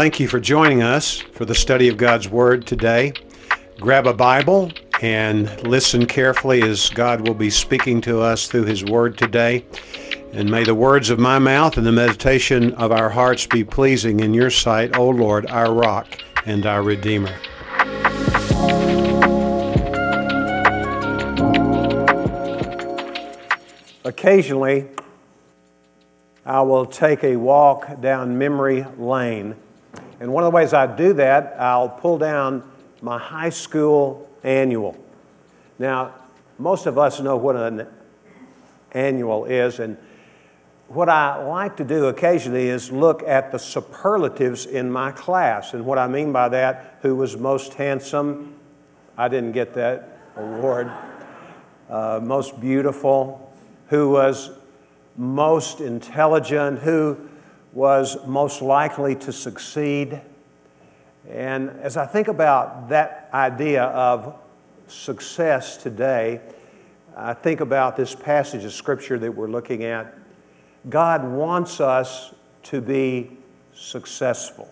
Thank you for joining us for the study of God's Word today. Grab a Bible and listen carefully as God will be speaking to us through His Word today. And may the words of my mouth and the meditation of our hearts be pleasing in your sight, O Lord, our rock and our Redeemer. Occasionally, I will take a walk down memory lane. And one of the ways I do that, I'll pull down my high school annual. Now, most of us know what an annual is, and what I like to do occasionally is look at the superlatives in my class. And what I mean by that, who was most handsome, I didn't get that award, uh, most beautiful, who was most intelligent, who was most likely to succeed. And as I think about that idea of success today, I think about this passage of Scripture that we're looking at. God wants us to be successful.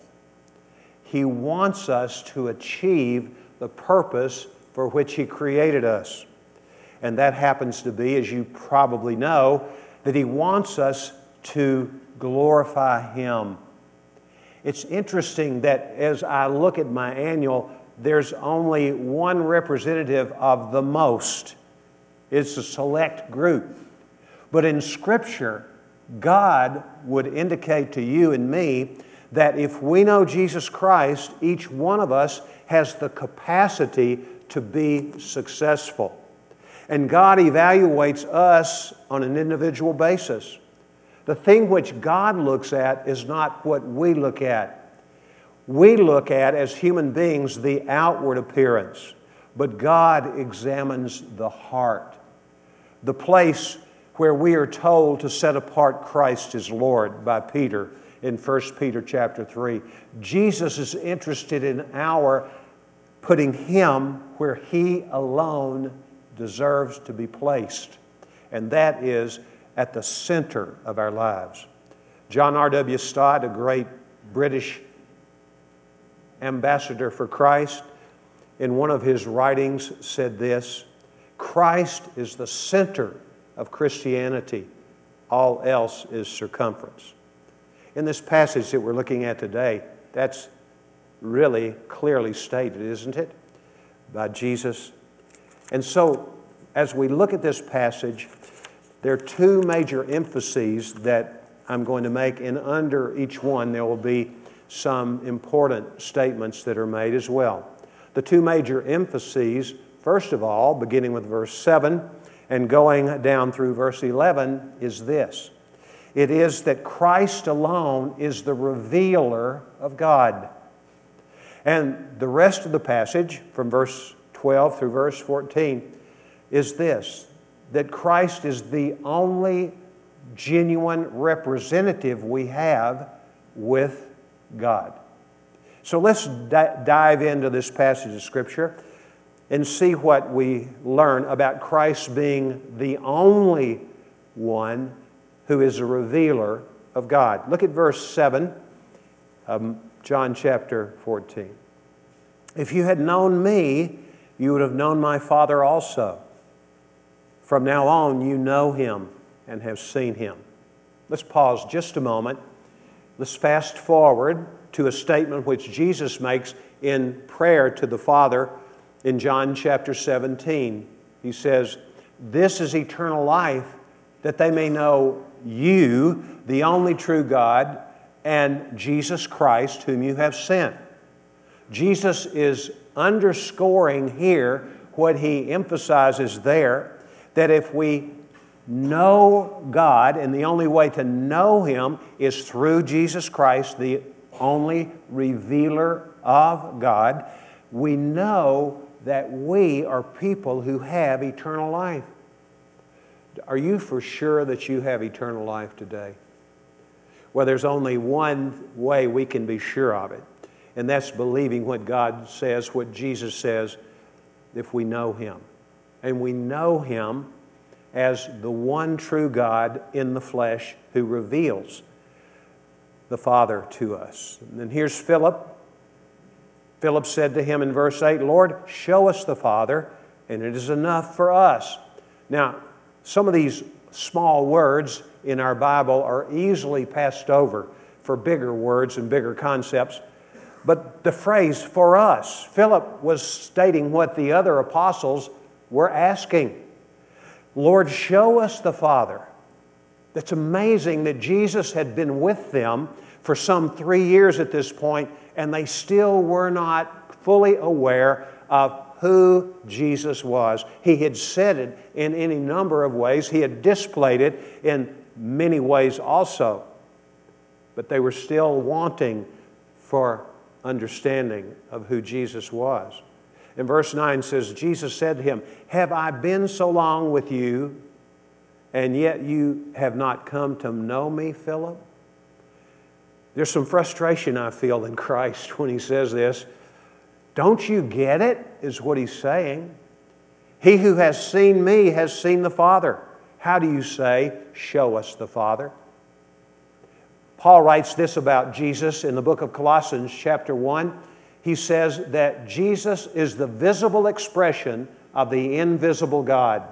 He wants us to achieve the purpose for which He created us. And that happens to be, as you probably know, that He wants us to glorify Him. It's interesting that as I look at my annual, there's only one representative of the most. It's a select group. But in Scripture, God would indicate to you and me that if we know Jesus Christ, each one of us has the capacity to be successful. And God evaluates us on an individual basis. The thing which God looks at is not what we look at. We look at, as human beings, the outward appearance, but God examines the heart, the place where we are told to set apart Christ as Lord by Peter in 1 Peter chapter 3. Jesus is interested in our putting Him where He alone deserves to be placed, and that is at the center of our lives. John R.W. Stott, a great British ambassador for Christ, in one of his writings said this Christ is the center of Christianity, all else is circumference. In this passage that we're looking at today, that's really clearly stated, isn't it? By Jesus and so, as we look at this passage, there are two major emphases that I'm going to make, and under each one, there will be some important statements that are made as well. The two major emphases, first of all, beginning with verse 7 and going down through verse 11, is this it is that Christ alone is the revealer of God. And the rest of the passage, from verse 12 through verse 14 is this that Christ is the only genuine representative we have with God. So let's di- dive into this passage of Scripture and see what we learn about Christ being the only one who is a revealer of God. Look at verse 7, um, John chapter 14. If you had known me, you would have known my Father also. From now on, you know him and have seen him. Let's pause just a moment. Let's fast forward to a statement which Jesus makes in prayer to the Father in John chapter 17. He says, This is eternal life, that they may know you, the only true God, and Jesus Christ, whom you have sent. Jesus is underscoring here what he emphasizes there that if we know God, and the only way to know him is through Jesus Christ, the only revealer of God, we know that we are people who have eternal life. Are you for sure that you have eternal life today? Well, there's only one way we can be sure of it, and that's believing what God says, what Jesus says, if we know Him. And we know Him as the one true God in the flesh who reveals. the Father to us. And then here's Philip. Philip said to him in verse 8, Lord, show us the Father, and it is enough for us. Now, some of these small words in our Bible are easily passed over for bigger words and bigger concepts. But the phrase for us, Philip was stating what the other apostles were asking Lord, show us the Father. It's amazing that Jesus had been with them for some three years at this point, and they still were not fully aware of who Jesus was. He had said it in any number of ways, he had displayed it in many ways also. But they were still wanting for understanding of who Jesus was. And verse 9 says, Jesus said to him, Have I been so long with you, and yet you have not come to know me, Philip? There's some frustration I feel in Christ when he says this. Don't you get it? Is what he's saying. He who has seen me has seen the Father. How do you say, Show us the Father? Paul writes this about Jesus in the book of Colossians, chapter 1. He says that Jesus is the visible expression of the invisible God.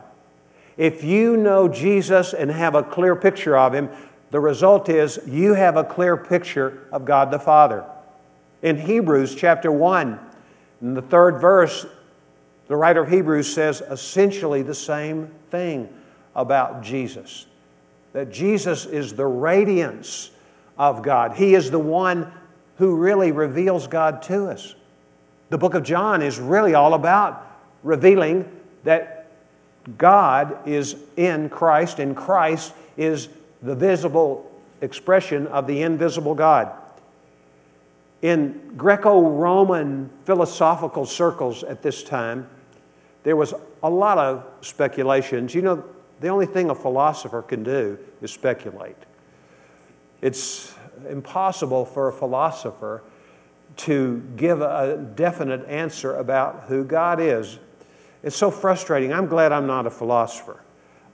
If you know Jesus and have a clear picture of Him, the result is you have a clear picture of God the Father. In Hebrews chapter 1, in the third verse, the writer of Hebrews says essentially the same thing about Jesus that Jesus is the radiance of God. He is the one who really reveals God to us. The book of John is really all about revealing that God is in Christ and Christ is the visible expression of the invisible God. In Greco Roman philosophical circles at this time, there was a lot of speculations. You know, the only thing a philosopher can do is speculate. It's impossible for a philosopher to give a definite answer about who God is. It's so frustrating. I'm glad I'm not a philosopher.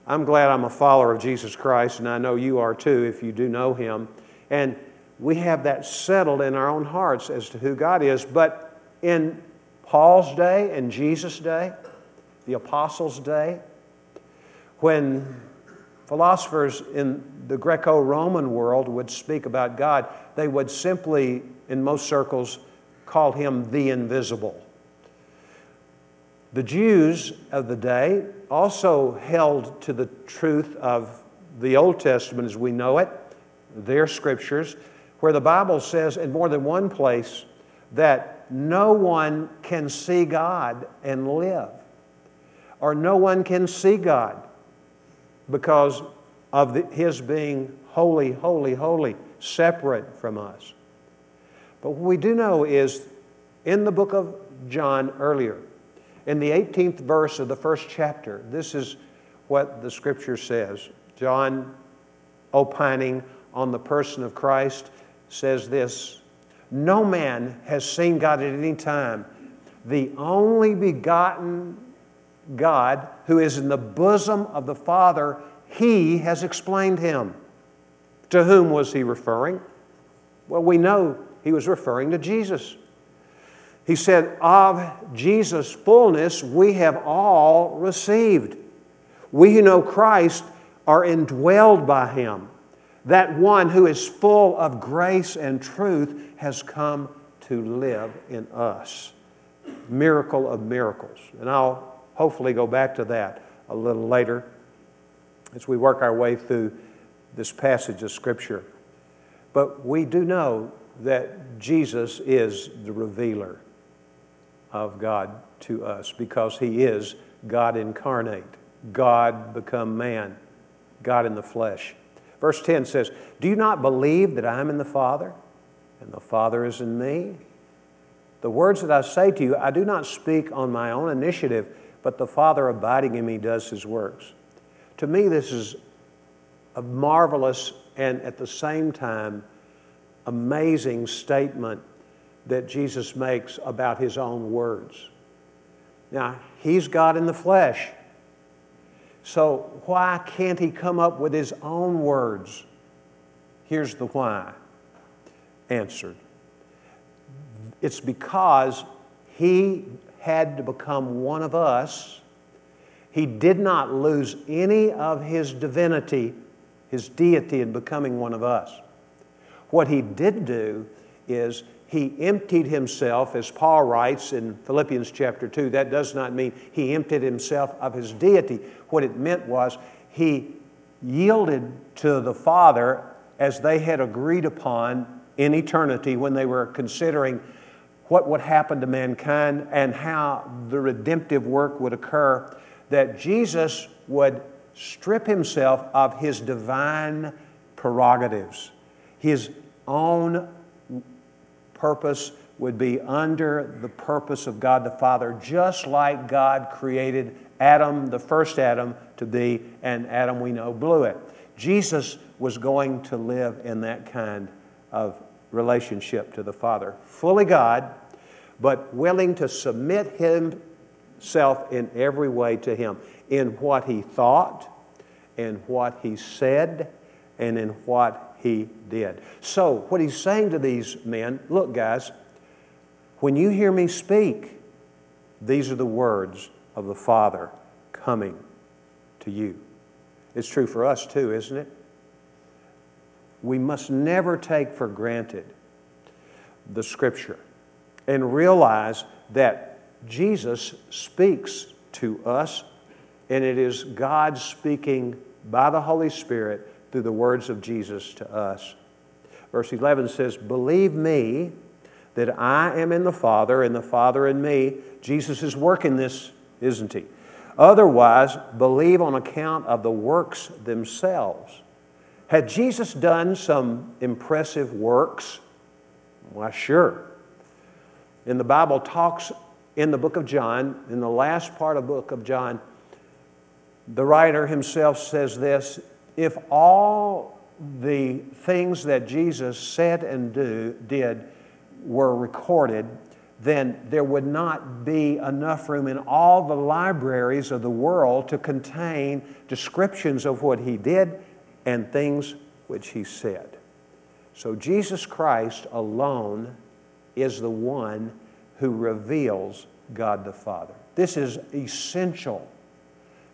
I'm glad I'm a follower of Jesus Christ, and I know you are too if you do know Him. And we have that settled in our own hearts as to who God is. But in Paul's day and Jesus' day, the apostles' day, when philosophers in the Greco Roman world would speak about God, they would simply, in most circles, call him the invisible. The Jews of the day also held to the truth of the Old Testament as we know it, their scriptures, where the Bible says in more than one place that no one can see God and live, or no one can see God because of the, His being holy, holy, holy, separate from us. But what we do know is in the book of John earlier, in the 18th verse of the first chapter, this is what the scripture says. John, opining on the person of Christ, says this No man has seen God at any time. The only begotten God who is in the bosom of the Father, he has explained him. To whom was he referring? Well, we know he was referring to Jesus. He said, Of Jesus' fullness we have all received. We who know Christ are indwelled by him. That one who is full of grace and truth has come to live in us. Miracle of miracles. And I'll hopefully go back to that a little later as we work our way through this passage of Scripture. But we do know that Jesus is the revealer of God to us because he is God incarnate, God become man, God in the flesh. Verse 10 says, Do you not believe that I am in the Father and the Father is in me? The words that I say to you, I do not speak on my own initiative but the Father abiding in me does his works. To me, this is a marvelous and at the same time amazing statement that Jesus makes about his own words. Now, he's God in the flesh. So, why can't he come up with his own words? Here's the why answered. It's because he had to become one of us. He did not lose any of his divinity, his deity, in becoming one of us. What he did do is he emptied himself, as Paul writes in Philippians chapter 2. That does not mean he emptied himself of his deity. What it meant was he yielded to the Father as they had agreed upon in eternity when they were considering what would happen to mankind and how the redemptive work would occur, that Jesus would strip himself of his divine prerogatives. His own purpose would be under the purpose of God the Father, just like God created Adam, the first Adam, to be, and Adam we know blew it. Jesus was going to live in that kind of relationship to the Father. Fully God, but willing to submit himself in every way to Him, in what he thought, in what he said, and in what he did. So, what he's saying to these men look, guys, when you hear me speak, these are the words of the Father coming to you. It's true for us too, isn't it? We must never take for granted the Scripture and realize that Jesus speaks to us, and it is God speaking by the Holy Spirit through the words of Jesus to us. Verse 11 says, Believe me that I am in the Father, and the Father in me. Jesus is working this, isn't he? Otherwise, believe on account of the works themselves. Had Jesus done some impressive works? Why, sure. And the Bible talks in the book of John, in the last part of the book of John, the writer himself says this if all the things that Jesus said and do, did were recorded, then there would not be enough room in all the libraries of the world to contain descriptions of what he did and things which he said. So Jesus Christ alone is the one who reveals God the Father. This is essential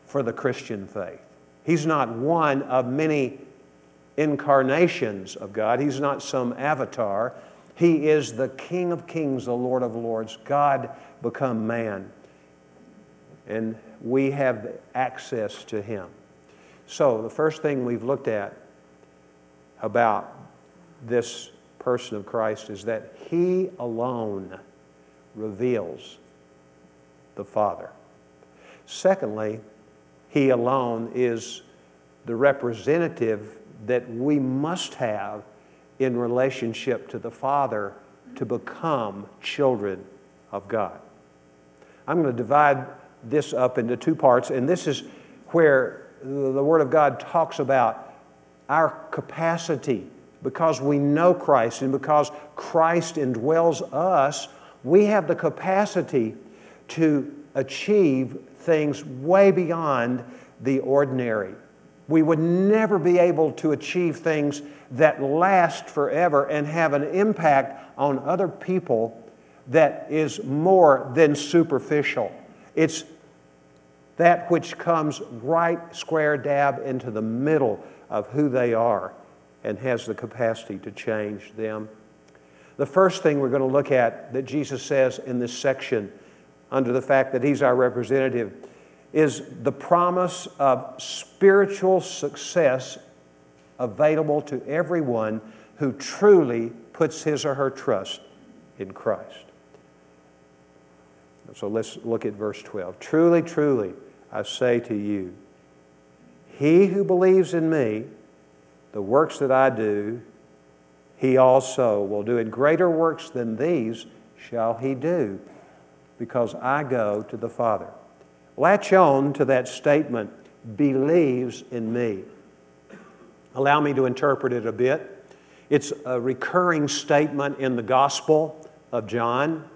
for the Christian faith. He's not one of many incarnations of God, He's not some avatar. He is the King of kings, the Lord of lords, God become man. And we have access to Him. So, the first thing we've looked at about this person of Christ is that He alone reveals the Father. Secondly, He alone is the representative that we must have in relationship to the Father to become children of God. I'm going to divide this up into two parts, and this is where the Word of God talks about our capacity because we know Christ and because Christ indwells us we have the capacity to achieve things way beyond the ordinary. We would never be able to achieve things that last forever and have an impact on other people that is more than superficial. It's that which comes right square dab into the middle of who they are and has the capacity to change them the first thing we're going to look at that Jesus says in this section, under the fact that he's our representative, is the promise of spiritual success available to everyone who truly puts his or her trust in Christ. So let's look at verse 12. Truly, truly, I say to you, he who believes in me, the works that I do, he also will do. And greater works than these shall he do, because I go to the Father. Latch on to that statement, believes in me. Allow me to interpret it a bit. It's a recurring statement in the Gospel of John,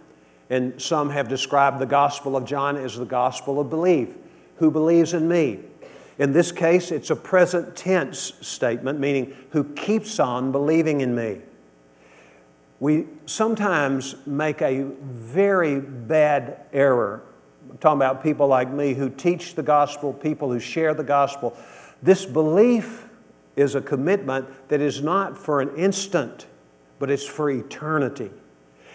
and some have described the Gospel of John as the gospel of belief. Who believes in me? In this case, it's a present tense statement, meaning who keeps on believing in me. We sometimes make a very bad error. I'm talking about people like me who teach the gospel, people who share the gospel. This belief is a commitment that is not for an instant, but it's for eternity.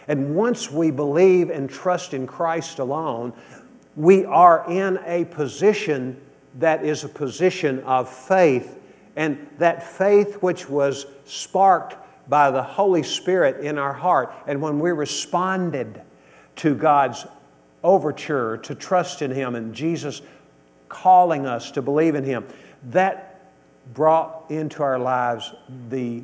And once we believe and trust in Christ alone, we are in a position that is a position of faith. And that faith, which was sparked by the Holy Spirit in our heart, and when we responded to God's overture to trust in Him and Jesus calling us to believe in Him, that brought into our lives the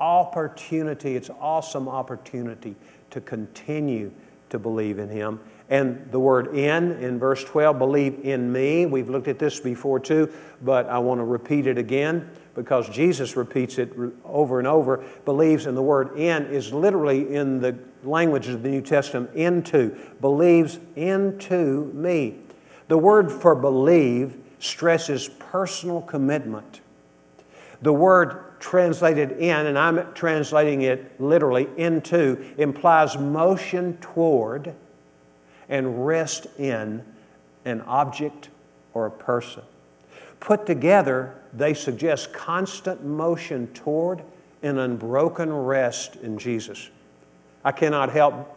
opportunity, it's awesome opportunity to continue to believe in Him. And the word in, in verse 12, believe in me. We've looked at this before too, but I want to repeat it again because Jesus repeats it over and over. Believes in the word in is literally in the language of the New Testament, into. Believes into me. The word for believe stresses personal commitment. The word translated in, and I'm translating it literally into, implies motion toward and rest in an object or a person. Put together, they suggest constant motion toward an unbroken rest in Jesus. I cannot help,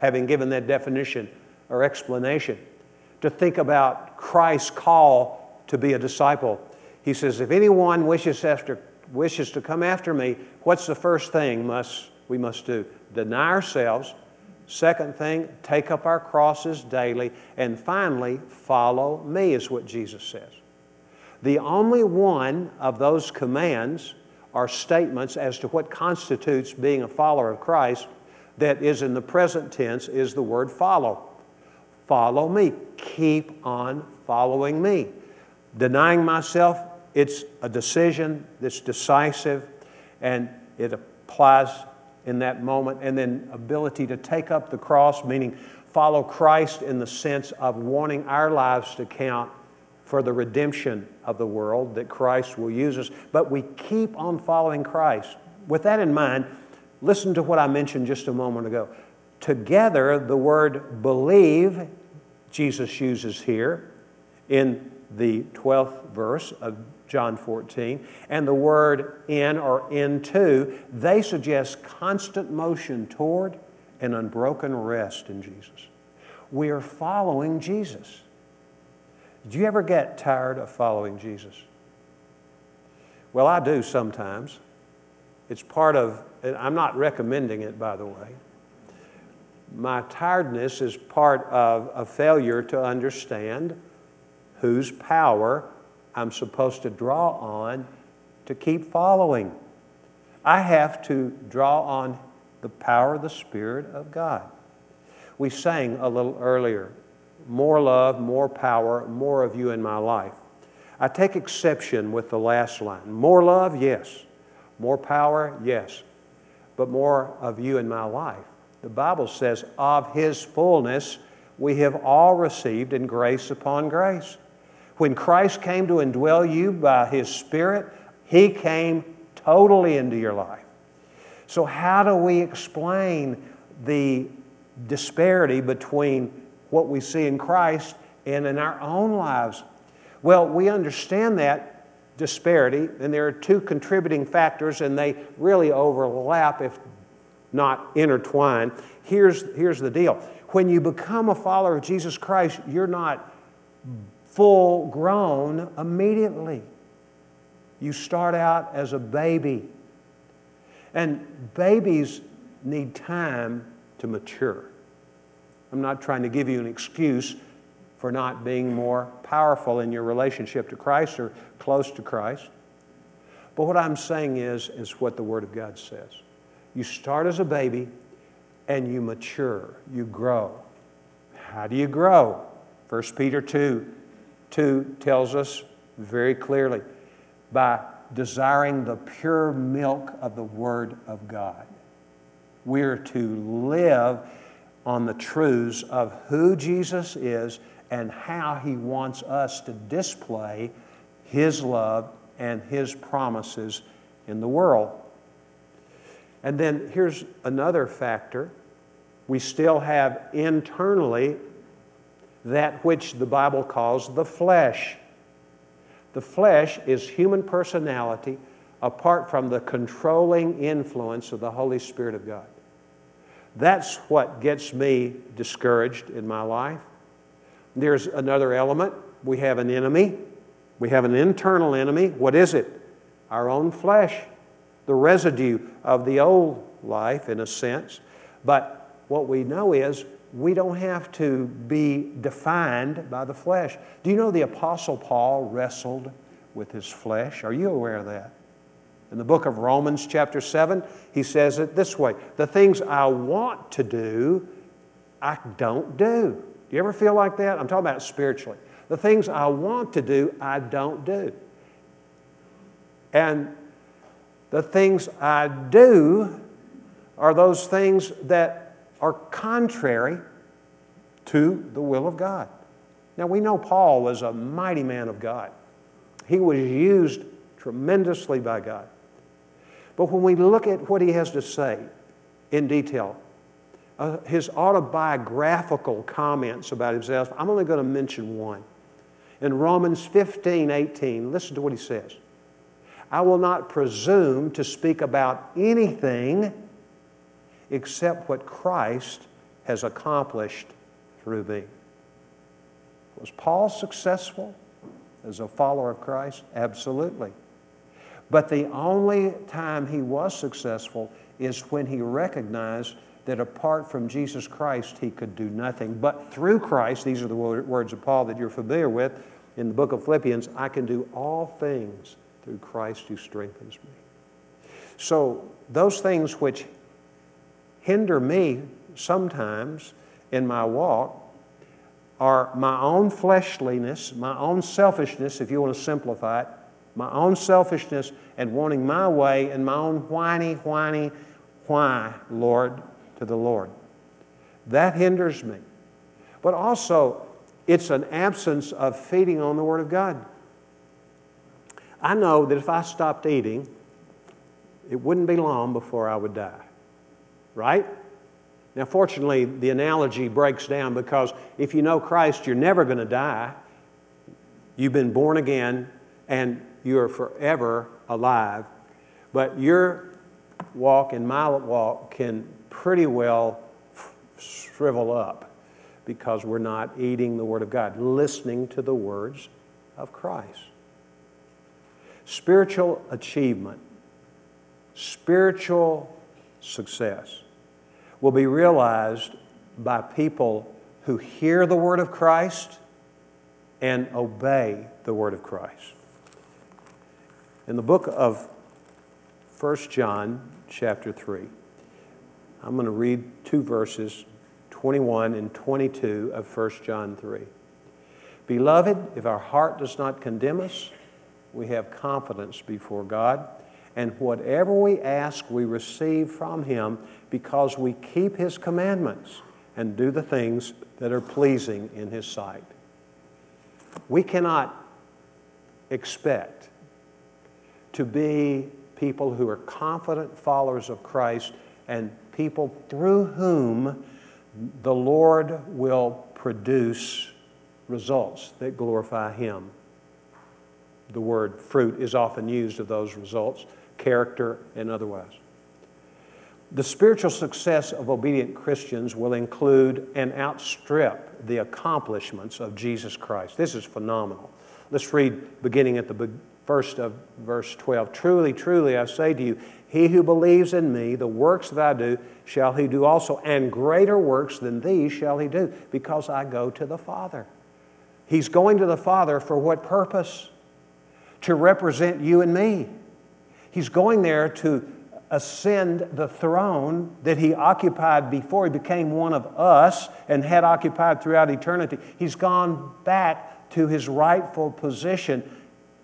having given that definition or explanation, to think about Christ's call to be a disciple. He says, If anyone wishes, after, wishes to come after me, what's the first thing must, we must do? Deny ourselves. Second thing, take up our crosses daily. And finally, follow me, is what Jesus says. The only one of those commands are statements as to what constitutes being a follower of Christ that is in the present tense is the word follow. Follow me. Keep on following me. Denying myself, it's a decision that's decisive and it applies in that moment. And then ability to take up the cross, meaning follow Christ in the sense of wanting our lives to count for the redemption of the world that Christ will use us, but we keep on following Christ. With that in mind, listen to what I mentioned just a moment ago. Together, the word believe, Jesus uses here in the 12th verse of John 14, and the word in or into, they suggest constant motion toward an unbroken rest in Jesus. We are following Jesus. Do you ever get tired of following Jesus? Well, I do sometimes. It's part of, I'm not recommending it, by the way. My tiredness is part of a failure to understand whose power I'm supposed to draw on to keep following. I have to draw on the power of the Spirit of God. We sang a little earlier more love, more power, more of you in my life. I take exception with the last line. More love, yes. More power, yes. But more of you in my life. The Bible says, of His fullness we have all received in grace upon grace. When Christ came to indwell you by His Spirit, He came totally into your life. So, how do we explain the disparity between what we see in Christ and in our own lives. Well, we understand that disparity, and there are two contributing factors, and they really overlap, if not intertwined. Here's, here's the deal when you become a follower of Jesus Christ, you're not full grown immediately. You start out as a baby. And babies need time to mature. I'm not trying to give you an excuse for not being more powerful in your relationship to Christ or close to Christ. But what I'm saying is, is what the Word of God says. You start as a baby and you mature, you grow. How do you grow? 1 Peter 2 2 tells us very clearly by desiring the pure milk of the Word of God. We're to live on the truths of who Jesus is and how he wants us to display his love and his promises in the world. And then here's another factor we still have internally that which the Bible calls the flesh. The flesh is human personality apart from the controlling influence of the Holy Spirit of God. That's what gets me discouraged in my life. There's another element. We have an enemy. We have an internal enemy. What is it? Our own flesh, the residue of the old life, in a sense. But what we know is we don't have to be defined by the flesh. Do you know the Apostle Paul wrestled with his flesh? Are you aware of that? In the book of Romans, chapter 7, he says it this way The things I want to do, I don't do. Do you ever feel like that? I'm talking about spiritually. The things I want to do, I don't do. And the things I do are those things that are contrary to the will of God. Now, we know Paul was a mighty man of God. He was used tremendously by God. But when we look at what he has to say in detail, uh, his autobiographical comments about himself, I'm only going to mention one. In Romans 15 18, listen to what he says I will not presume to speak about anything except what Christ has accomplished through me. Was Paul successful as a follower of Christ? Absolutely. But the only time he was successful is when he recognized that apart from Jesus Christ, he could do nothing. But through Christ, these are the words of Paul that you're familiar with in the book of Philippians I can do all things through Christ who strengthens me. So, those things which hinder me sometimes in my walk are my own fleshliness, my own selfishness, if you want to simplify it, my own selfishness and wanting my way and my own whiny, whiny, why, Lord, to the Lord. That hinders me. But also, it's an absence of feeding on the Word of God. I know that if I stopped eating, it wouldn't be long before I would die. Right? Now, fortunately, the analogy breaks down because if you know Christ, you're never going to die. You've been born again and you are forever alive. But your walk and my walk can pretty well shrivel up because we're not eating the Word of God, listening to the words of Christ. Spiritual achievement, spiritual success will be realized by people who hear the Word of Christ and obey the Word of Christ. In the book of 1 John, chapter 3, I'm going to read two verses 21 and 22 of 1 John 3. Beloved, if our heart does not condemn us, we have confidence before God, and whatever we ask, we receive from Him because we keep His commandments and do the things that are pleasing in His sight. We cannot expect to be people who are confident followers of Christ and people through whom the Lord will produce results that glorify Him. The word fruit is often used of those results, character and otherwise. The spiritual success of obedient Christians will include and outstrip the accomplishments of Jesus Christ. This is phenomenal. Let's read beginning at the first of verse 12. Truly, truly, I say to you, he who believes in me, the works that I do, shall he do also, and greater works than these shall he do, because I go to the Father. He's going to the Father for what purpose? To represent you and me. He's going there to ascend the throne that he occupied before he became one of us and had occupied throughout eternity. He's gone back to his rightful position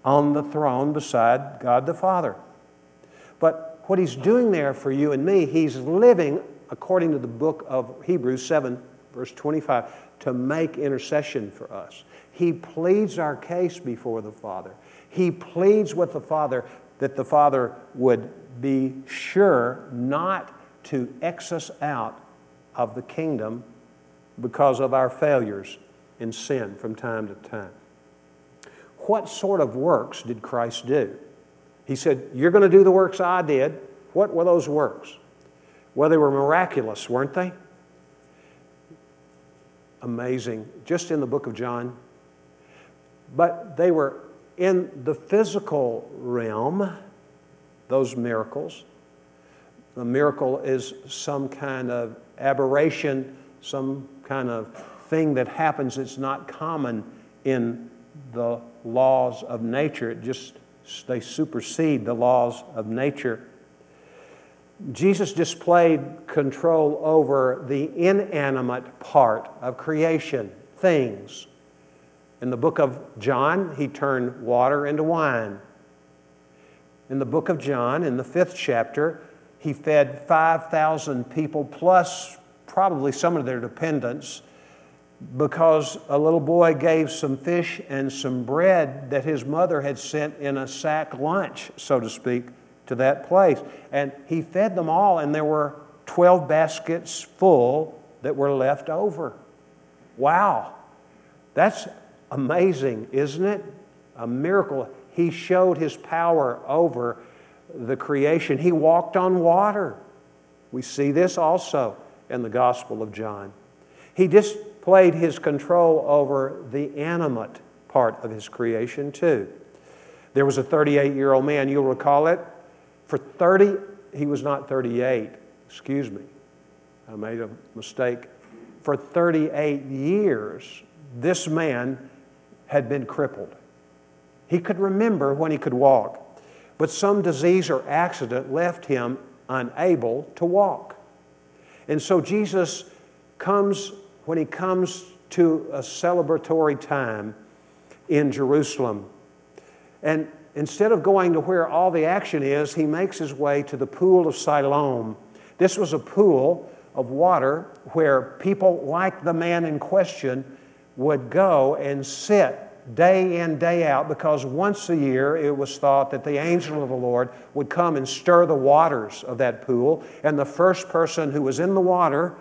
on the throne beside God the Father. But what he's doing there for you and me, he's living according to the book of Hebrews 7, verse 25, to make intercession for us. He pleads our case before the Father. He pleads with the Father that the Father would be sure not to X us out of the kingdom because of our failures in sin from time to time. What sort of works did Christ do? He said, You're going to do the works I did. What were those works? Well, they were miraculous, weren't they? Amazing. Just in the book of John. But they were in the physical realm, those miracles. The miracle is some kind of aberration, some kind of thing that happens that's not common in the laws of nature. It just they supersede the laws of nature. Jesus displayed control over the inanimate part of creation, things. In the book of John, he turned water into wine. In the book of John, in the fifth chapter, he fed 5,000 people plus probably some of their dependents because a little boy gave some fish and some bread that his mother had sent in a sack lunch, so to speak, to that place. And he fed them all, and there were 12 baskets full that were left over. Wow. That's amazing, isn't it? A miracle. He showed his power over the creation. He walked on water. We see this also in the Gospel of John. He displayed his control over the animate part of his creation, too. There was a 38 year old man, you'll recall it. For 30, he was not 38, excuse me, I made a mistake. For 38 years, this man had been crippled. He could remember when he could walk, but some disease or accident left him unable to walk. And so Jesus comes, when he comes to a celebratory time in Jerusalem, and instead of going to where all the action is, he makes his way to the pool of Siloam. This was a pool of water where people like the man in question would go and sit day in, day out, because once a year it was thought that the angel of the Lord would come and stir the waters of that pool, and the first person who was in the water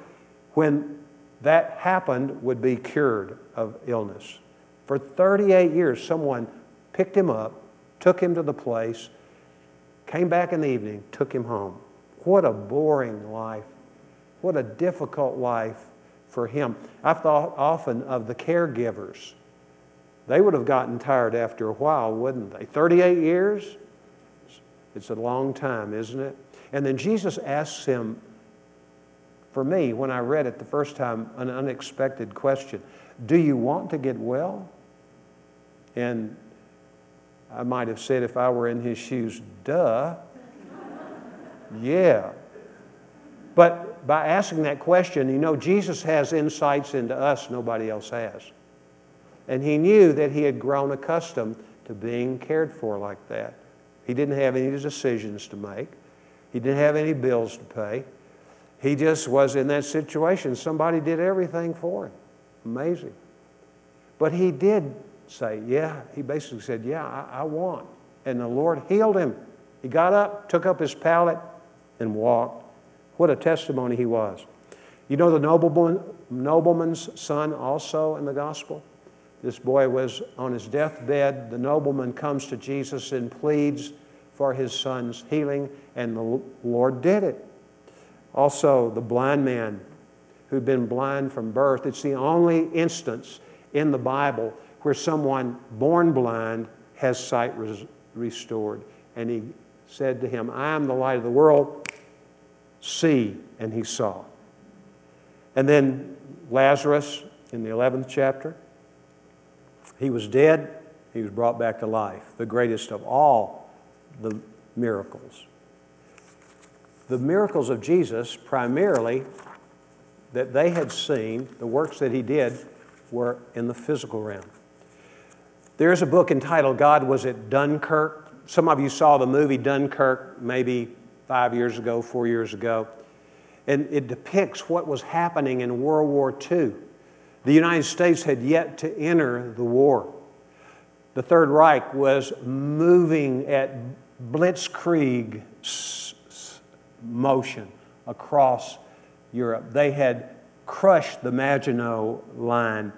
when that happened would be cured of illness. For 38 years, someone picked him up, took him to the place, came back in the evening, took him home. What a boring life. What a difficult life for him. I've thought often of the caregivers. They would have gotten tired after a while, wouldn't they? 38 years? It's a long time, isn't it? And then Jesus asks him, for me, when I read it the first time, an unexpected question Do you want to get well? And I might have said, if I were in his shoes, duh. yeah. But by asking that question, you know, Jesus has insights into us nobody else has. And he knew that he had grown accustomed to being cared for like that. He didn't have any decisions to make, he didn't have any bills to pay. He just was in that situation. Somebody did everything for him. Amazing. But he did say, Yeah, he basically said, Yeah, I, I want. And the Lord healed him. He got up, took up his pallet, and walked. What a testimony he was. You know the nobleman, nobleman's son also in the gospel? This boy was on his deathbed. The nobleman comes to Jesus and pleads for his son's healing, and the Lord did it. Also, the blind man who'd been blind from birth. It's the only instance in the Bible where someone born blind has sight res- restored. And he said to him, I am the light of the world see, and he saw. And then Lazarus in the 11th chapter, he was dead, he was brought back to life, the greatest of all the miracles. The miracles of Jesus, primarily, that they had seen, the works that he did, were in the physical realm. There's a book entitled God Was at Dunkirk. Some of you saw the movie Dunkirk maybe five years ago, four years ago. And it depicts what was happening in World War II. The United States had yet to enter the war. The Third Reich was moving at blitzkrieg motion across Europe. They had crushed the Maginot Line,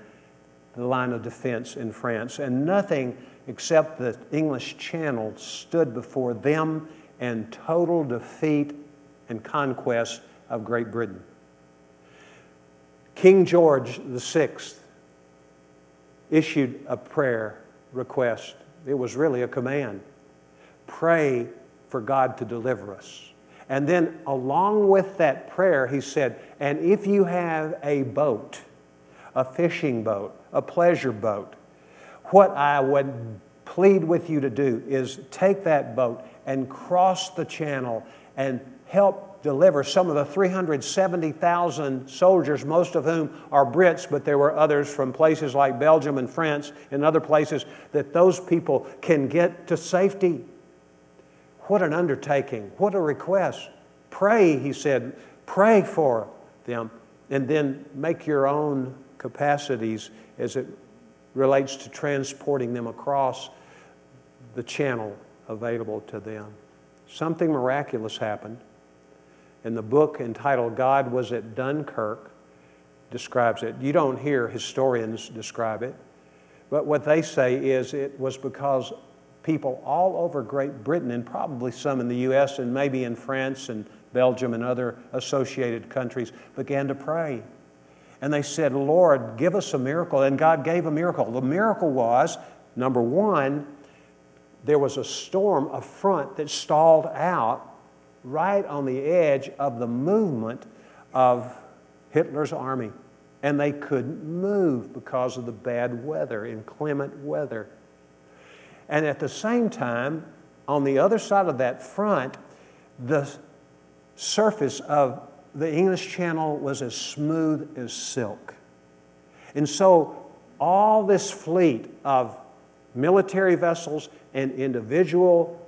the line of defense in France, and nothing except the English Channel stood before them and total defeat and conquest of Great Britain. King George VI issued a prayer request. It was really a command pray for God to deliver us. And then, along with that prayer, he said, And if you have a boat, a fishing boat, a pleasure boat, what I would plead with you to do is take that boat and cross the channel and help deliver some of the 370,000 soldiers, most of whom are Brits, but there were others from places like Belgium and France and other places, that those people can get to safety. What an undertaking. What a request. Pray, he said, pray for them, and then make your own capacities as it relates to transporting them across the channel available to them. Something miraculous happened. And the book entitled God Was at Dunkirk describes it. You don't hear historians describe it, but what they say is it was because people all over Great Britain, and probably some in the US and maybe in France and Belgium and other associated countries, began to pray. And they said, Lord, give us a miracle. And God gave a miracle. The miracle was number one, there was a storm, a front that stalled out right on the edge of the movement of Hitler's army. And they couldn't move because of the bad weather, inclement weather. And at the same time, on the other side of that front, the surface of the English Channel was as smooth as silk. And so, all this fleet of military vessels and individual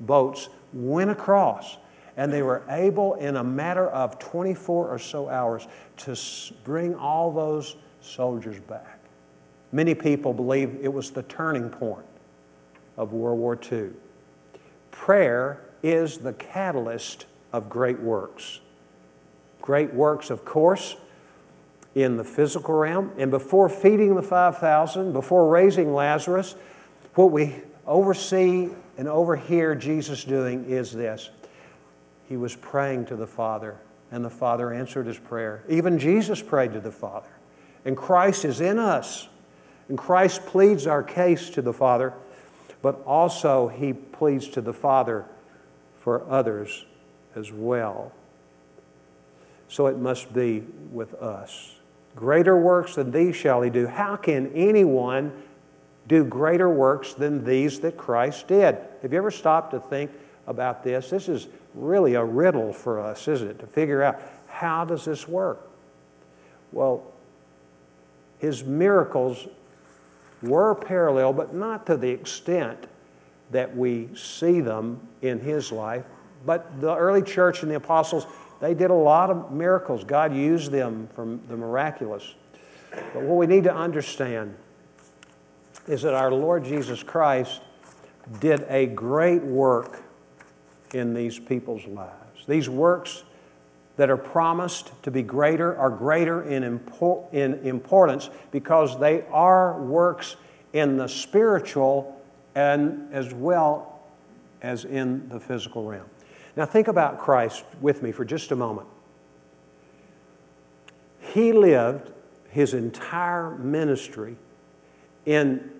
boats went across, and they were able, in a matter of 24 or so hours, to bring all those soldiers back. Many people believe it was the turning point of World War II. Prayer is the catalyst of great works. Great works, of course, in the physical realm. And before feeding the 5,000, before raising Lazarus, what we oversee and overhear Jesus doing is this He was praying to the Father, and the Father answered his prayer. Even Jesus prayed to the Father. And Christ is in us. And Christ pleads our case to the Father, but also he pleads to the Father for others as well. So it must be with us. Greater works than these shall he do. How can anyone do greater works than these that Christ did. Have you ever stopped to think about this? This is really a riddle for us, isn't it? To figure out how does this work? Well, his miracles were parallel, but not to the extent that we see them in his life. But the early church and the apostles, they did a lot of miracles. God used them from the miraculous. But what we need to understand is that our Lord Jesus Christ did a great work in these people's lives. These works that are promised to be greater are greater in, impor- in importance because they are works in the spiritual and as well as in the physical realm. Now, think about Christ with me for just a moment. He lived his entire ministry in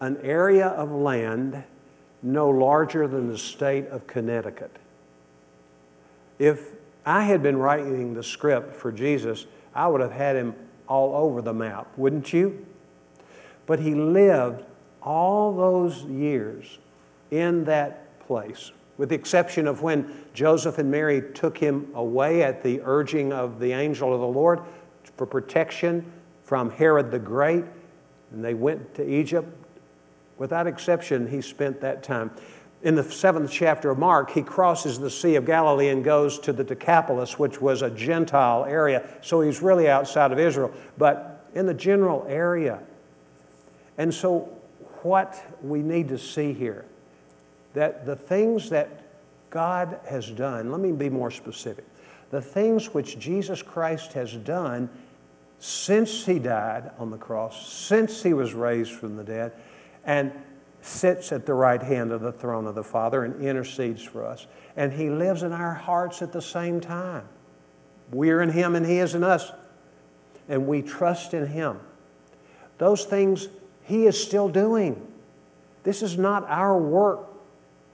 an area of land no larger than the state of Connecticut. If I had been writing the script for Jesus, I would have had him all over the map, wouldn't you? But he lived all those years in that place, with the exception of when Joseph and Mary took him away at the urging of the angel of the Lord for protection from Herod the Great. And they went to Egypt Without exception, he spent that time. In the seventh chapter of Mark, he crosses the Sea of Galilee and goes to the Decapolis, which was a Gentile area. So he's really outside of Israel, but in the general area. And so, what we need to see here that the things that God has done, let me be more specific. The things which Jesus Christ has done since he died on the cross, since he was raised from the dead, and sits at the right hand of the throne of the Father and intercedes for us. And he lives in our hearts at the same time. We're in him and he is in us. And we trust in him. Those things he is still doing. This is not our work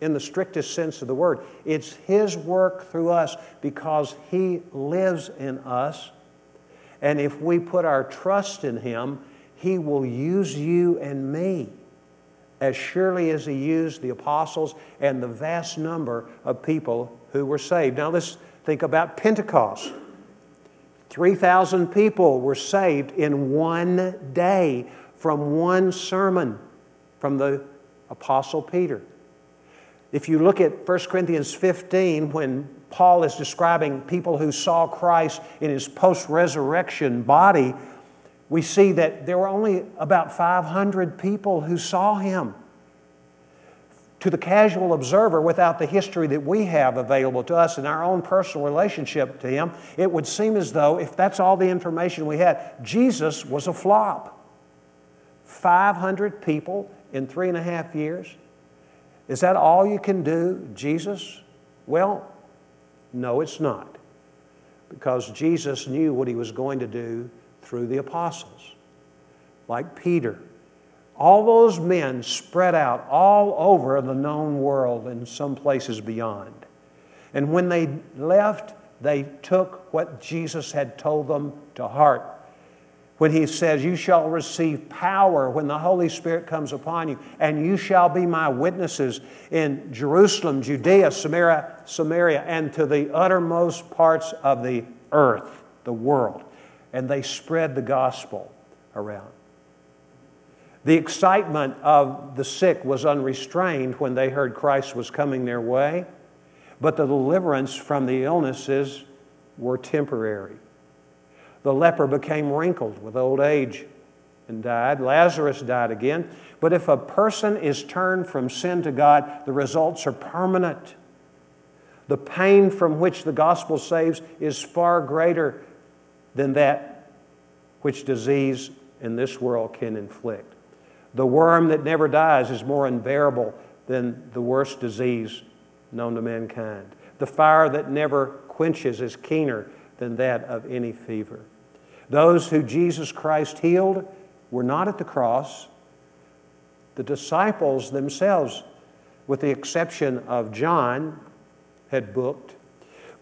in the strictest sense of the word. It's His work through us because He lives in us. And if we put our trust in Him, He will use you and me as surely as He used the apostles and the vast number of people who were saved. Now let's think about Pentecost. 3,000 people were saved in one day from one sermon from the Apostle Peter. If you look at 1 Corinthians 15, when Paul is describing people who saw Christ in his post resurrection body, we see that there were only about 500 people who saw him. To the casual observer, without the history that we have available to us in our own personal relationship to him, it would seem as though, if that's all the information we had, Jesus was a flop. 500 people in three and a half years. Is that all you can do, Jesus? Well, no, it's not. Because Jesus knew what he was going to do through the apostles, like Peter. All those men spread out all over the known world and some places beyond. And when they left, they took what Jesus had told them to heart when he says, You shall receive power when the Holy Spirit comes upon you, and you shall be my witnesses in Jerusalem, Judea, Samaria, Samaria, and to the uttermost parts of the earth, the world. And they spread the gospel around. The excitement of the sick was unrestrained when they heard Christ was coming their way, but the deliverance from the illnesses were temporary. The leper became wrinkled with old age and died. Lazarus died again. But if a person is turned from sin to God, the results are permanent. The pain from which the gospel saves is far greater than that which disease in this world can inflict. The worm that never dies is more unbearable than the worst disease known to mankind. The fire that never quenches is keener than that of any fever. Those who Jesus Christ healed were not at the cross. The disciples themselves, with the exception of John, had booked.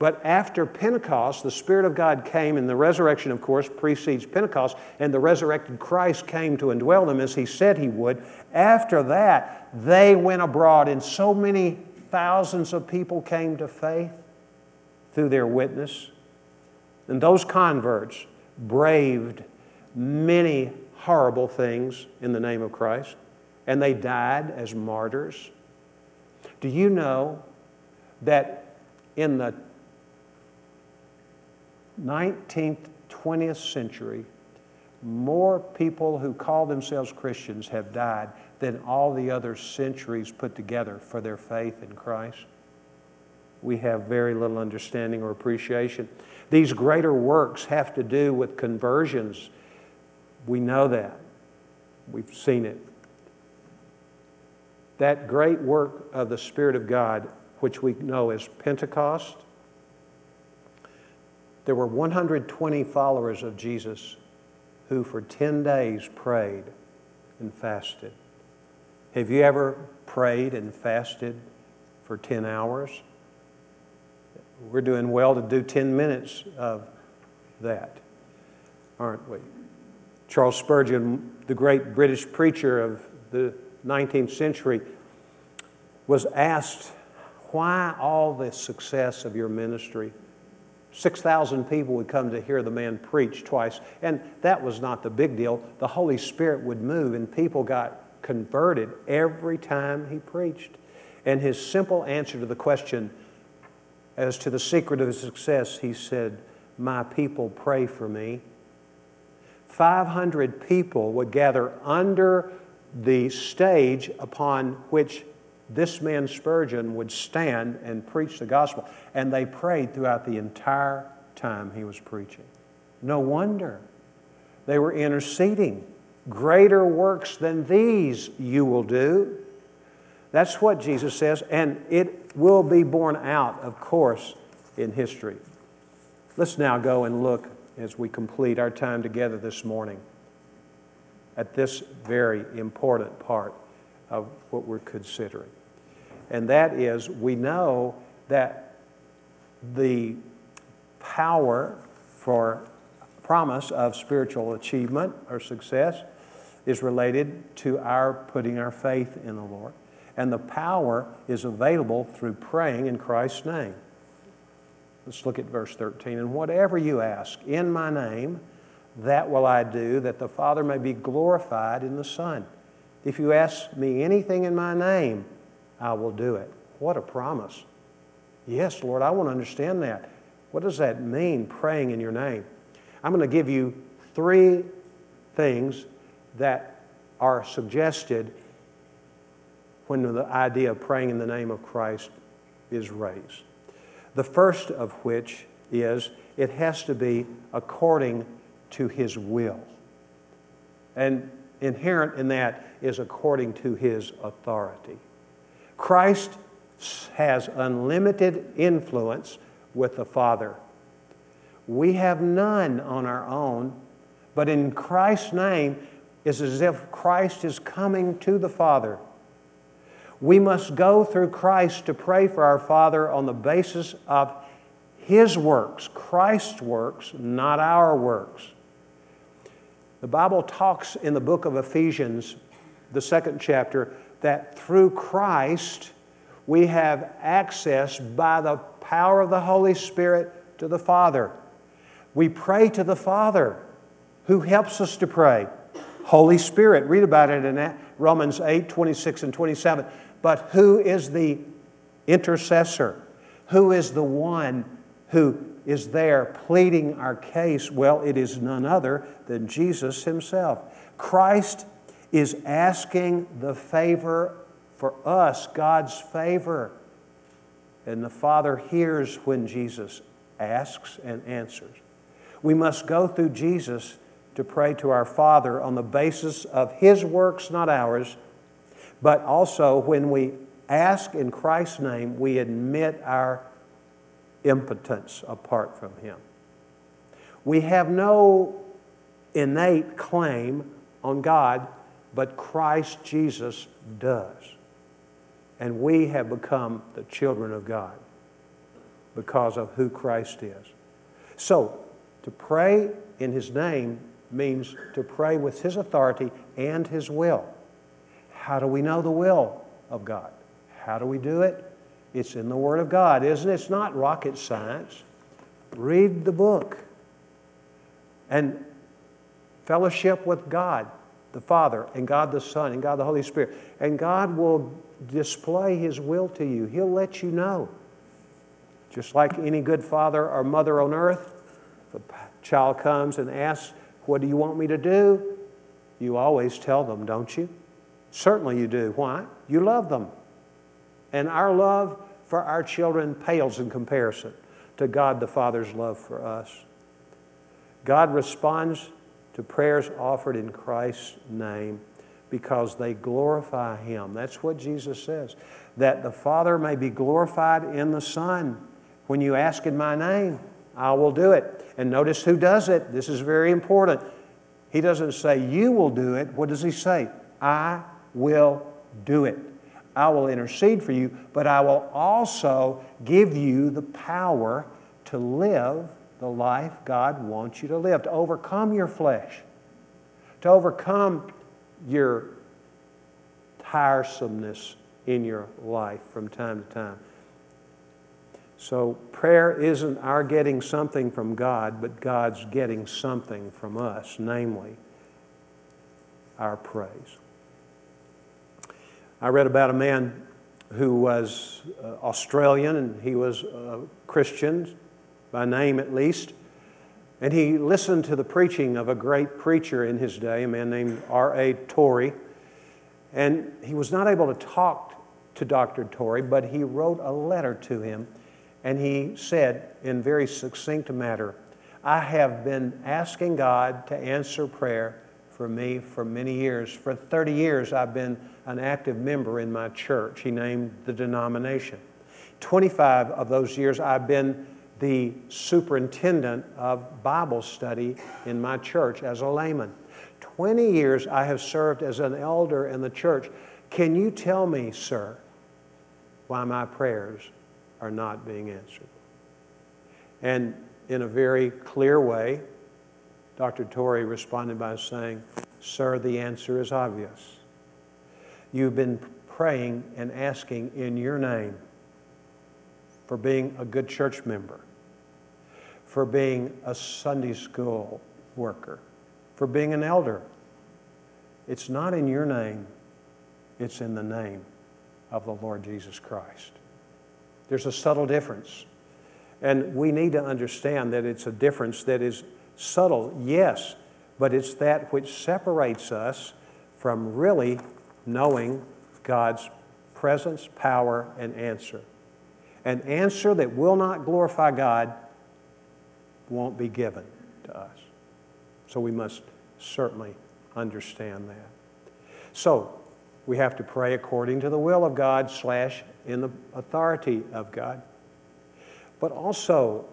But after Pentecost, the Spirit of God came, and the resurrection, of course, precedes Pentecost, and the resurrected Christ came to indwell them as He said He would. After that, they went abroad, and so many thousands of people came to faith through their witness. And those converts braved many horrible things in the name of Christ, and they died as martyrs. Do you know that in the 19th, 20th century, more people who call themselves Christians have died than all the other centuries put together for their faith in Christ? We have very little understanding or appreciation. These greater works have to do with conversions. We know that. We've seen it. That great work of the Spirit of God, which we know as Pentecost, there were 120 followers of Jesus who for 10 days prayed and fasted. Have you ever prayed and fasted for 10 hours? We're doing well to do 10 minutes of that, aren't we? Charles Spurgeon, the great British preacher of the 19th century, was asked, Why all the success of your ministry? 6,000 people would come to hear the man preach twice. And that was not the big deal. The Holy Spirit would move, and people got converted every time he preached. And his simple answer to the question, as to the secret of his success, he said, My people pray for me. 500 people would gather under the stage upon which this man Spurgeon would stand and preach the gospel. And they prayed throughout the entire time he was preaching. No wonder. They were interceding. Greater works than these you will do. That's what Jesus says, and it will be borne out, of course, in history. Let's now go and look as we complete our time together this morning at this very important part of what we're considering. And that is, we know that the power for promise of spiritual achievement or success is related to our putting our faith in the Lord. And the power is available through praying in Christ's name. Let's look at verse 13. And whatever you ask in my name, that will I do, that the Father may be glorified in the Son. If you ask me anything in my name, I will do it. What a promise. Yes, Lord, I want to understand that. What does that mean, praying in your name? I'm going to give you three things that are suggested when the idea of praying in the name of Christ is raised. The first of which is it has to be according to His will. And inherent in that is according to His authority. Christ has unlimited influence with the Father. We have none on our own, but in Christ's name, it's as if Christ is coming to the Father. We must go through Christ to pray for our Father on the basis of His works, Christ's works, not our works. The Bible talks in the book of Ephesians, the second chapter, that through Christ we have access by the power of the Holy Spirit to the Father. We pray to the Father who helps us to pray. Holy Spirit, read about it in Romans 8 26 and 27. But who is the intercessor? Who is the one who is there pleading our case? Well, it is none other than Jesus Himself. Christ is asking the favor for us, God's favor. And the Father hears when Jesus asks and answers. We must go through Jesus to pray to our Father on the basis of His works, not ours, but also, when we ask in Christ's name, we admit our impotence apart from Him. We have no innate claim on God, but Christ Jesus does. And we have become the children of God because of who Christ is. So, to pray in His name means to pray with His authority and His will. How do we know the will of God? How do we do it? It's in the Word of God, isn't it? It's not rocket science. Read the book and fellowship with God the Father and God the Son and God the Holy Spirit. And God will display His will to you. He'll let you know. Just like any good father or mother on earth, if a child comes and asks, What do you want me to do? You always tell them, don't you? Certainly you do. Why? You love them. And our love for our children pales in comparison to God the Father's love for us. God responds to prayers offered in Christ's name because they glorify Him. That's what Jesus says. That the Father may be glorified in the Son. When you ask in my name, I will do it. And notice who does it. This is very important. He doesn't say, You will do it. What does He say? I will do it. I will intercede for you, but I will also give you the power to live the life God wants you to live, to overcome your flesh, to overcome your tiresomeness in your life from time to time. So, prayer isn't our getting something from God, but God's getting something from us, namely our praise. I read about a man who was uh, Australian and he was a Christian, by name at least. And he listened to the preaching of a great preacher in his day, a man named R.A. Torrey. And he was not able to talk to Dr. Torrey, but he wrote a letter to him and he said in very succinct manner, I have been asking God to answer prayer for me for many years. For 30 years, I've been an active member in my church. He named the denomination. 25 of those years, I've been the superintendent of Bible study in my church as a layman. 20 years I have served as an elder in the church. Can you tell me, sir, why my prayers are not being answered? And in a very clear way, Dr. Torrey responded by saying, Sir, the answer is obvious. You've been praying and asking in your name for being a good church member, for being a Sunday school worker, for being an elder. It's not in your name, it's in the name of the Lord Jesus Christ. There's a subtle difference. And we need to understand that it's a difference that is subtle, yes, but it's that which separates us from really knowing God's presence, power, and answer. An answer that will not glorify God won't be given to us. So we must certainly understand that. So we have to pray according to the will of God slash in the authority of God. But also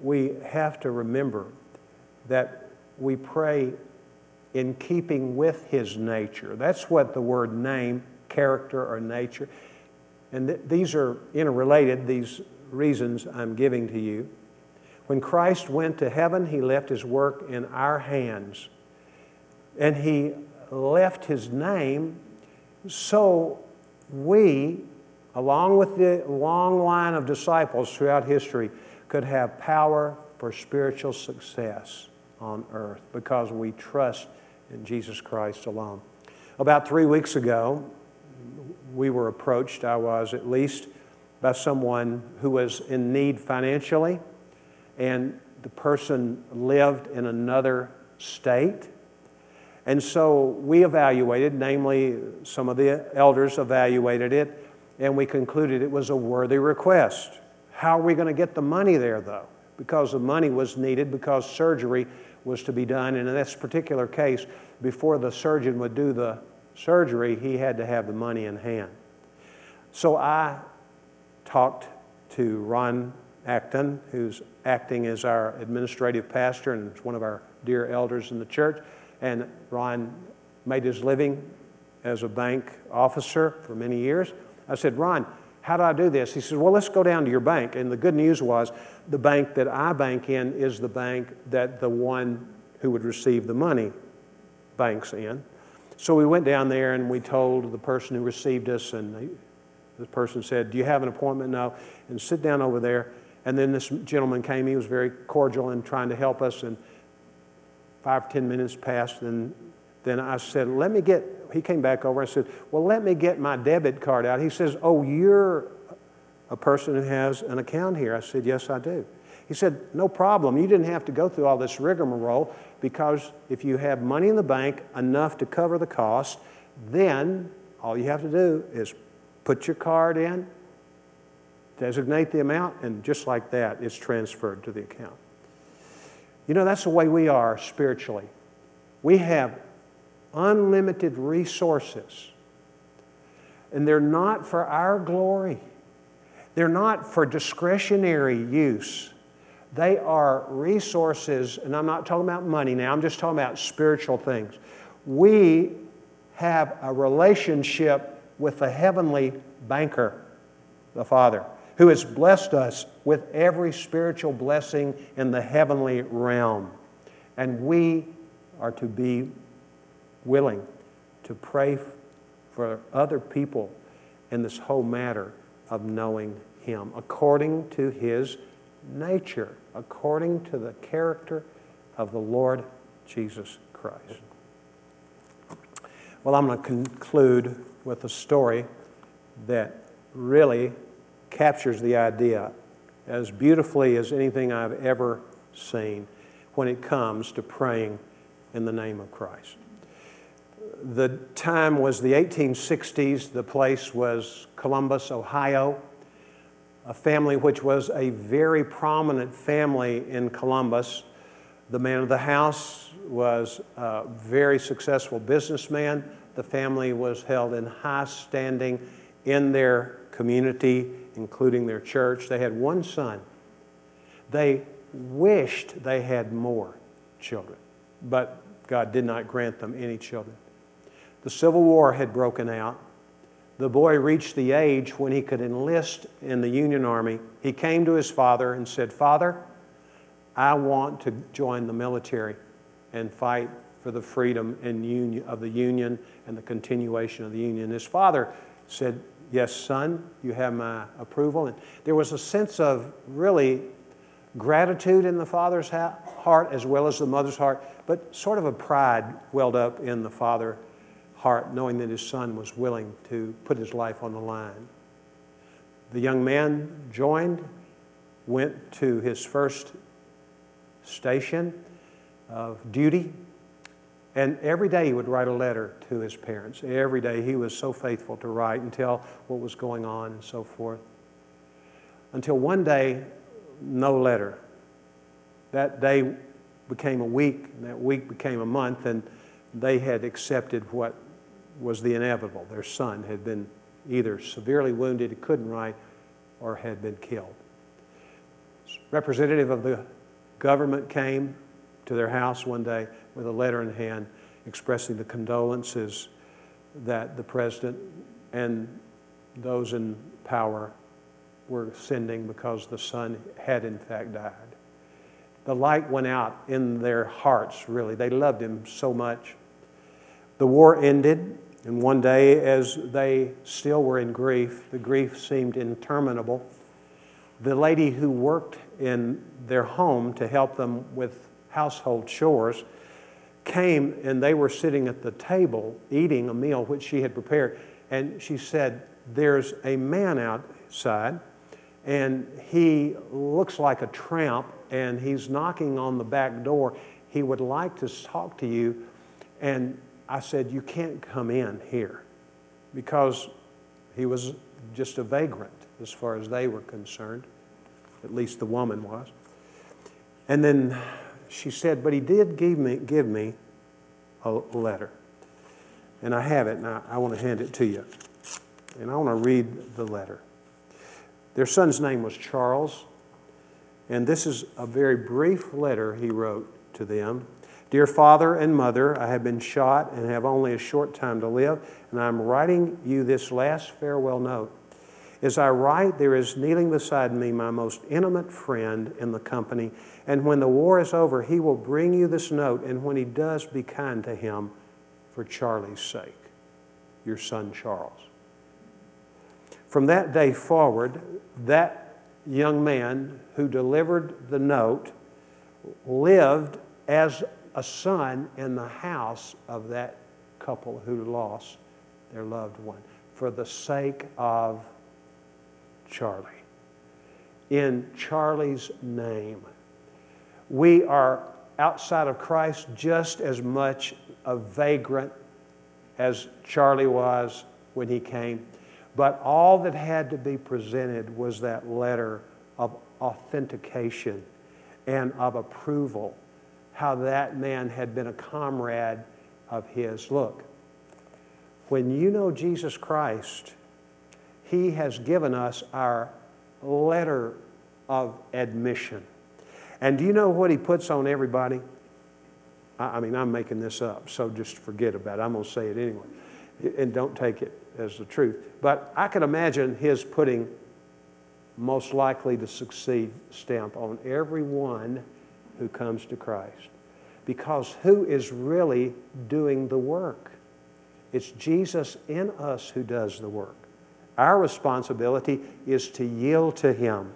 we have to remember that we pray in keeping with his nature. That's what the word name, character, or nature. And th- these are interrelated, these reasons I'm giving to you. When Christ went to heaven, he left his work in our hands. And he left his name so we, along with the long line of disciples throughout history, could have power for spiritual success on earth because we trust in Jesus Christ alone. About three weeks ago, we were approached, I was at least, by someone who was in need financially, and the person lived in another state. And so we evaluated, namely, some of the elders evaluated it, and we concluded it was a worthy request. How are we going to get the money there, though? Because the money was needed, because surgery was to be done. And in this particular case, before the surgeon would do the surgery, he had to have the money in hand. So I talked to Ron Acton, who's acting as our administrative pastor and is one of our dear elders in the church. And Ron made his living as a bank officer for many years. I said, Ron, how do I do this? He said, Well, let's go down to your bank. And the good news was the bank that I bank in is the bank that the one who would receive the money banks in. So we went down there and we told the person who received us, and the person said, Do you have an appointment? No. And sit down over there. And then this gentleman came. He was very cordial and trying to help us. And five ten minutes passed. And then I said, Let me get, he came back over. I said, Well, let me get my debit card out. He says, Oh, you're a person who has an account here. I said, Yes, I do. He said, No problem. You didn't have to go through all this rigmarole because if you have money in the bank enough to cover the cost, then all you have to do is put your card in, designate the amount, and just like that, it's transferred to the account. You know, that's the way we are spiritually. We have unlimited resources, and they're not for our glory, they're not for discretionary use. They are resources, and I'm not talking about money now, I'm just talking about spiritual things. We have a relationship with the heavenly banker, the Father, who has blessed us with every spiritual blessing in the heavenly realm. And we are to be willing to pray for other people in this whole matter of knowing Him according to His nature, according to the character of the Lord Jesus Christ. Well, I'm going to conclude with a story that really captures the idea as beautifully as anything I've ever seen when it comes to praying in the name of Christ. the time was the 1860s. The place was Columbus, Ohio, a family which was a very prominent family in Columbus. The man of the house was a very successful businessman. The family was held in high standing in their community, including their church. They had one son. They wished they had more children, but God did not grant them any children. The Civil War had broken out. The boy reached the age when he could enlist in the Union Army. He came to his father and said, Father, I want to join the military and fight for the freedom and union of the Union and the continuation of the Union. His father said, Yes, son, you have my approval. And there was a sense of really gratitude in the father's heart as well as the mother's heart, but sort of a pride welled up in the father heart, knowing that his son was willing to put his life on the line. The young man joined, went to his first station of duty, and every day he would write a letter to his parents. Every day he was so faithful to write and tell what was going on and so forth. Until one day, no letter. That day became a week, and that week became a month, and they had accepted what was the inevitable. Their son had been either severely wounded, he couldn't write, or had been killed. Representative of the government came to their house one day with a letter in hand expressing the condolences that the president and those in power were sending because the son had in fact died. The light went out in their hearts, really. They loved him so much. The war ended, and one day, as they still were in grief, the grief seemed interminable. The lady who worked in their home to help them with household chores came and they were sitting at the table eating a meal which she had prepared. And she said, There's a man outside, and he looks like a tramp, and he's knocking on the back door. He would like to talk to you. And I said, You can't come in here because he was just a vagrant as far as they were concerned. At least the woman was. And then she said, But he did give me, give me a letter. And I have it, and I, I want to hand it to you. And I want to read the letter. Their son's name was Charles, and this is a very brief letter he wrote to them. Dear father and mother, I have been shot and have only a short time to live, and I'm writing you this last farewell note. As I write, there is kneeling beside me my most intimate friend in the company, and when the war is over, he will bring you this note, and when he does, be kind to him for Charlie's sake, your son Charles. From that day forward, that young man who delivered the note lived as a son in the house of that couple who lost their loved one for the sake of Charlie. In Charlie's name. We are outside of Christ just as much a vagrant as Charlie was when he came. But all that had to be presented was that letter of authentication and of approval how that man had been a comrade of his. Look, when you know Jesus Christ, he has given us our letter of admission. And do you know what he puts on everybody? I mean, I'm making this up, so just forget about it. I'm going to say it anyway. And don't take it as the truth. But I can imagine his putting most likely to succeed stamp on everyone who comes to Christ. Because who is really doing the work? It's Jesus in us who does the work. Our responsibility is to yield to Him.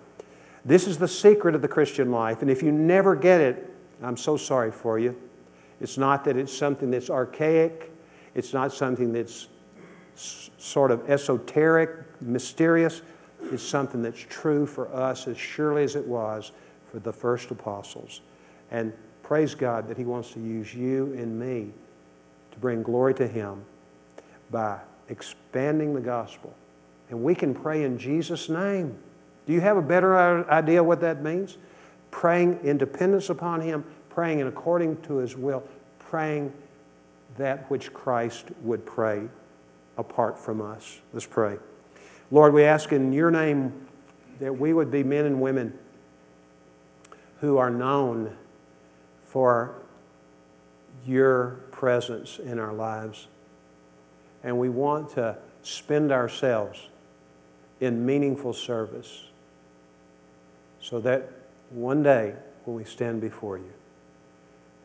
This is the secret of the Christian life, and if you never get it, I'm so sorry for you. It's not that it's something that's archaic, it's not something that's sort of esoteric, mysterious. It's something that's true for us as surely as it was for the first apostles. And praise God that He wants to use you and me to bring glory to Him by expanding the gospel. And we can pray in Jesus' name. Do you have a better idea what that means? Praying in dependence upon Him, praying in according to His will, praying that which Christ would pray apart from us. Let's pray. Lord, we ask in your name that we would be men and women who are known for your presence in our lives. And we want to spend ourselves in meaningful service so that one day when we stand before you,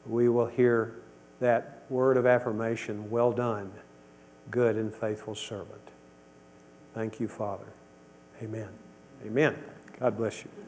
we will hear that word of affirmation well done, good and faithful servant. Thank you, Father. Amen. Amen. God bless you.